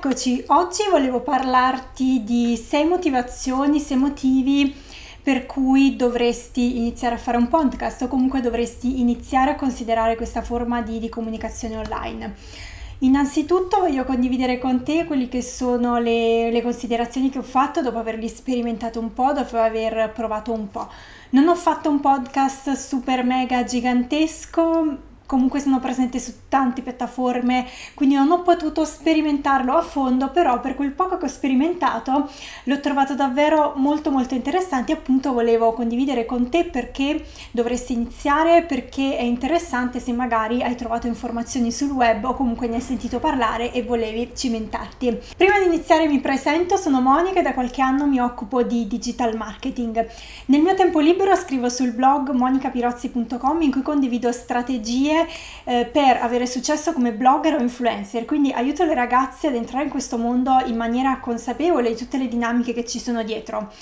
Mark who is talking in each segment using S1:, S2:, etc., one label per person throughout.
S1: Eccoci, oggi volevo parlarti di sei motivazioni, sei motivi per cui dovresti iniziare a fare un podcast o comunque dovresti iniziare a considerare questa forma di, di comunicazione online. Innanzitutto voglio condividere con te quelle che sono le, le, considerazioni che ho fatto dopo averli sperimentato un po', dopo aver provato un po'. Non ho fatto un podcast super mega gigantesco, comunque sono presente su tante piattaforme, quindi non ho potuto sperimentarlo a fondo, però per quel poco che ho sperimentato l'ho trovato davvero molto molto interessante e appunto volevo condividere con te perché dovresti iniziare, perché è interessante se magari hai trovato informazioni sul web o comunque ne hai sentito parlare e volevi cimentarti. Prima di iniziare mi presento, sono Monica e da qualche anno mi occupo di digital marketing. Nel mio tempo libero scrivo sul blog monicapirozzi.com in cui condivido strategie eh, per avere successo come blogger o influencer, quindi aiuto le ragazze ad entrare in questo mondo in maniera consapevole di tutte le dinamiche che ci sono dietro.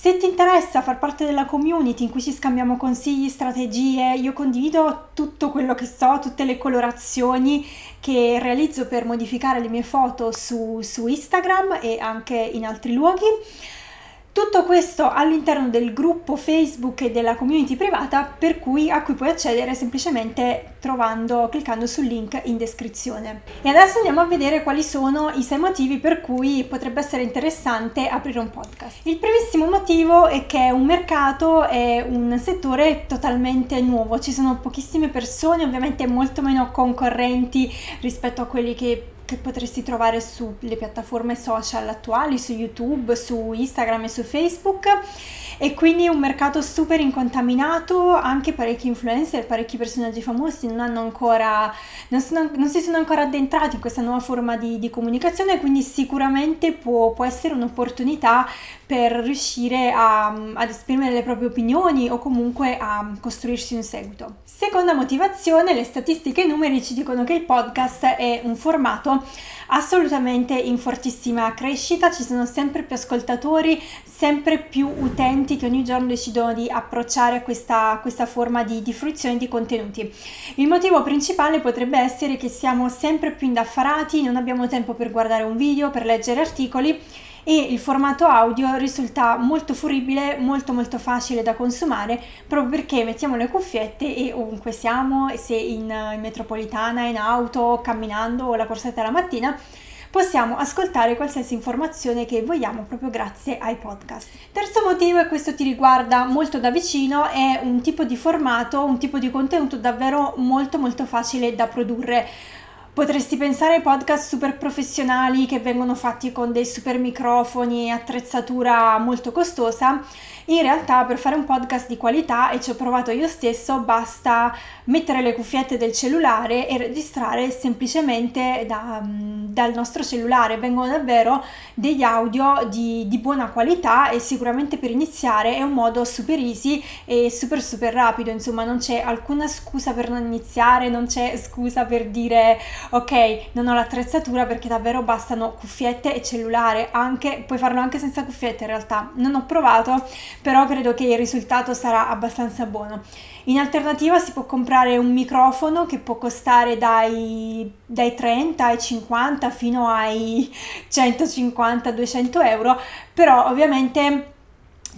S1: Se ti interessa far parte della community in cui ci scambiamo consigli, strategie, io condivido tutto quello che so, tutte le colorazioni che realizzo per modificare le mie foto su, su Instagram e anche in altri luoghi. Tutto questo all'interno del gruppo Facebook e della community privata per cui, a cui puoi accedere semplicemente trovando, cliccando sul link in descrizione. E adesso andiamo a vedere quali sono i sei motivi per cui potrebbe essere interessante aprire un podcast. Il primissimo motivo è che un mercato è un settore totalmente nuovo, ci sono pochissime persone, ovviamente molto meno concorrenti rispetto a quelli che che potresti trovare sulle piattaforme social attuali, su YouTube, su Instagram e su Facebook e quindi un mercato super incontaminato, anche parecchi influencer, parecchi personaggi famosi non hanno ancora, non, sono, non si sono ancora addentrati in questa nuova forma di, di comunicazione, quindi sicuramente può, può, essere un'opportunità per riuscire a, ad esprimere le proprie opinioni o comunque a costruirsi un seguito. Seconda motivazione, le statistiche e i numeri ci dicono che il podcast è un formato assolutamente in fortissima crescita, ci sono sempre più ascoltatori, sempre più utenti che ogni giorno decidono di approcciare a questa, questa forma di, di fruizione di contenuti. Il motivo principale potrebbe essere che siamo sempre più indaffarati, non abbiamo tempo per guardare un video, per leggere articoli e il formato audio risulta molto fruibile, molto molto facile da consumare proprio perché mettiamo le cuffiette e ovunque siamo, se in, in metropolitana, in auto, camminando o la corsetta la mattina, possiamo ascoltare qualsiasi informazione che vogliamo proprio grazie ai podcast. Terzo motivo, e questo ti riguarda molto da vicino, è un tipo di formato, un tipo di contenuto davvero molto molto facile da produrre. Potresti pensare ai podcast super professionali che vengono fatti con dei super microfoni e attrezzatura molto costosa. In realtà per fare un podcast di qualità, e ci ho provato io stesso, basta mettere le cuffiette del cellulare e registrare semplicemente da, dal nostro cellulare. Vengono davvero degli audio di, di buona qualità e sicuramente per iniziare è un modo super easy e super super rapido. Insomma non c'è alcuna scusa per non iniziare, non c'è scusa per dire ok, non ho l'attrezzatura perché davvero bastano cuffiette e cellulare, anche, puoi farlo anche senza cuffiette in realtà. Non ho provato, però credo che il risultato sarà abbastanza buono. In alternativa si può comprare un microfono che può costare dai, dai 30 ai 50 fino ai 150-200 euro, però ovviamente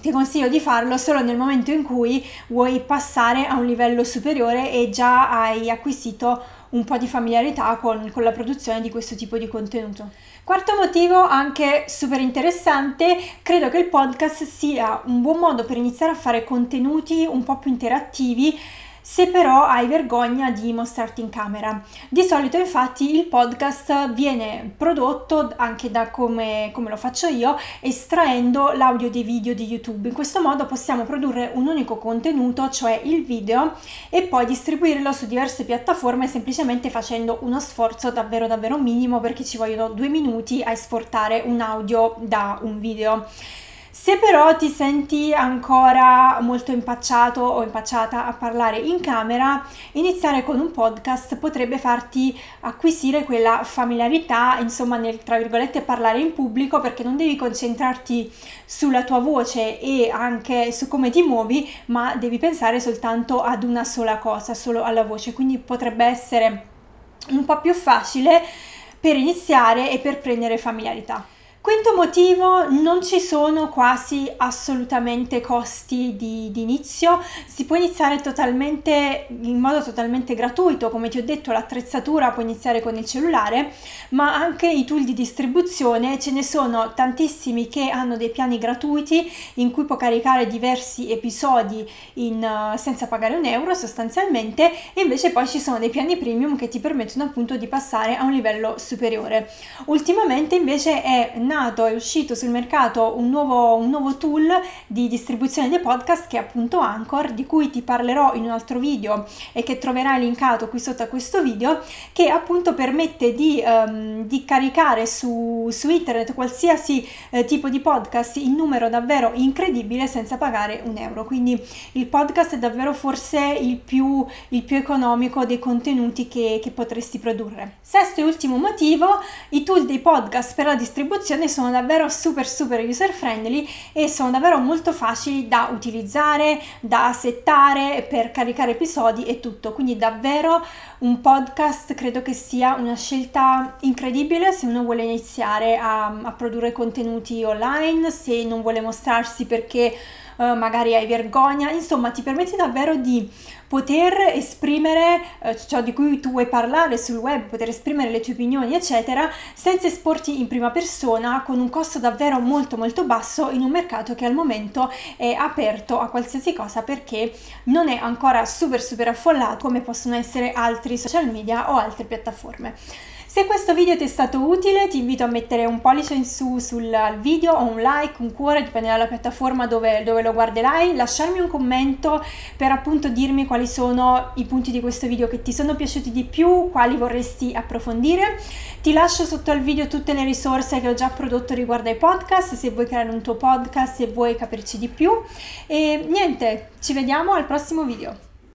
S1: ti consiglio di farlo solo nel momento in cui vuoi passare a un livello superiore e già hai acquisito un po' di familiarità con, con la produzione di questo tipo di contenuto. Quarto motivo, anche super interessante, credo che il podcast sia un buon modo per iniziare a fare contenuti un po' più interattivi se però hai vergogna di mostrarti in camera. Di solito infatti il podcast viene prodotto anche da come, come lo faccio io, estraendo l'audio dei video di YouTube. In questo modo possiamo produrre un unico contenuto, cioè il video, e poi distribuirlo su diverse piattaforme semplicemente facendo uno sforzo davvero davvero minimo perché ci vogliono due minuti a esportare un audio da un video. Se però ti senti ancora molto impacciato o impacciata a parlare in camera, iniziare con un podcast potrebbe farti acquisire quella familiarità, insomma, nel tra virgolette parlare in pubblico perché non devi concentrarti sulla tua voce e anche su come ti muovi, ma devi pensare soltanto ad una sola cosa, solo alla voce. Quindi potrebbe essere un po' più facile per iniziare e per prendere familiarità. Quinto motivo, non ci sono quasi assolutamente costi di, di, inizio, si può iniziare totalmente in modo totalmente gratuito, come ti ho detto l'attrezzatura può iniziare con il cellulare, ma anche i tool di distribuzione ce ne sono tantissimi che hanno dei piani gratuiti in cui può caricare diversi episodi in, uh, senza pagare un euro sostanzialmente e invece poi ci sono dei piani premium che ti permettono appunto di passare a un livello superiore. Ultimamente invece è nato, è uscito sul mercato un nuovo, un nuovo tool di distribuzione dei podcast che è appunto Anchor, di cui ti parlerò in un altro video e che troverai linkato qui sotto a questo video, che appunto permette di, um, di caricare su, su, internet qualsiasi eh, tipo di podcast in numero davvero incredibile senza pagare un euro. Quindi il podcast è davvero forse il più, il più economico dei contenuti che, che potresti produrre. Sesto e ultimo motivo, i tool dei podcast per la distribuzione applicazioni sono davvero super super user friendly e sono davvero molto facili da utilizzare, da settare per caricare episodi e tutto. Quindi davvero un podcast credo che sia una scelta incredibile se uno vuole iniziare a, a produrre contenuti online, se non vuole mostrarsi perché uh, magari hai vergogna, insomma ti permette davvero di poter esprimere eh, ciò di cui tu vuoi parlare sul web, poter esprimere le tue opinioni, eccetera, senza esporti in prima persona con un costo davvero molto molto basso in un mercato che al momento è aperto a qualsiasi cosa perché non è ancora super super affollato come possono essere altri social media o altre piattaforme. Se questo video ti è stato utile ti invito a mettere un pollice in su sul video o un like, un cuore, dipende dalla piattaforma dove, dove lo guarderai, lasciarmi un commento per appunto dirmi quali sono i punti di questo video che ti sono piaciuti di più, quali vorresti approfondire. Ti lascio sotto al video tutte le risorse che ho già prodotto riguardo ai podcast, se vuoi creare un tuo podcast, se vuoi capirci di più. E niente, ci vediamo al prossimo video.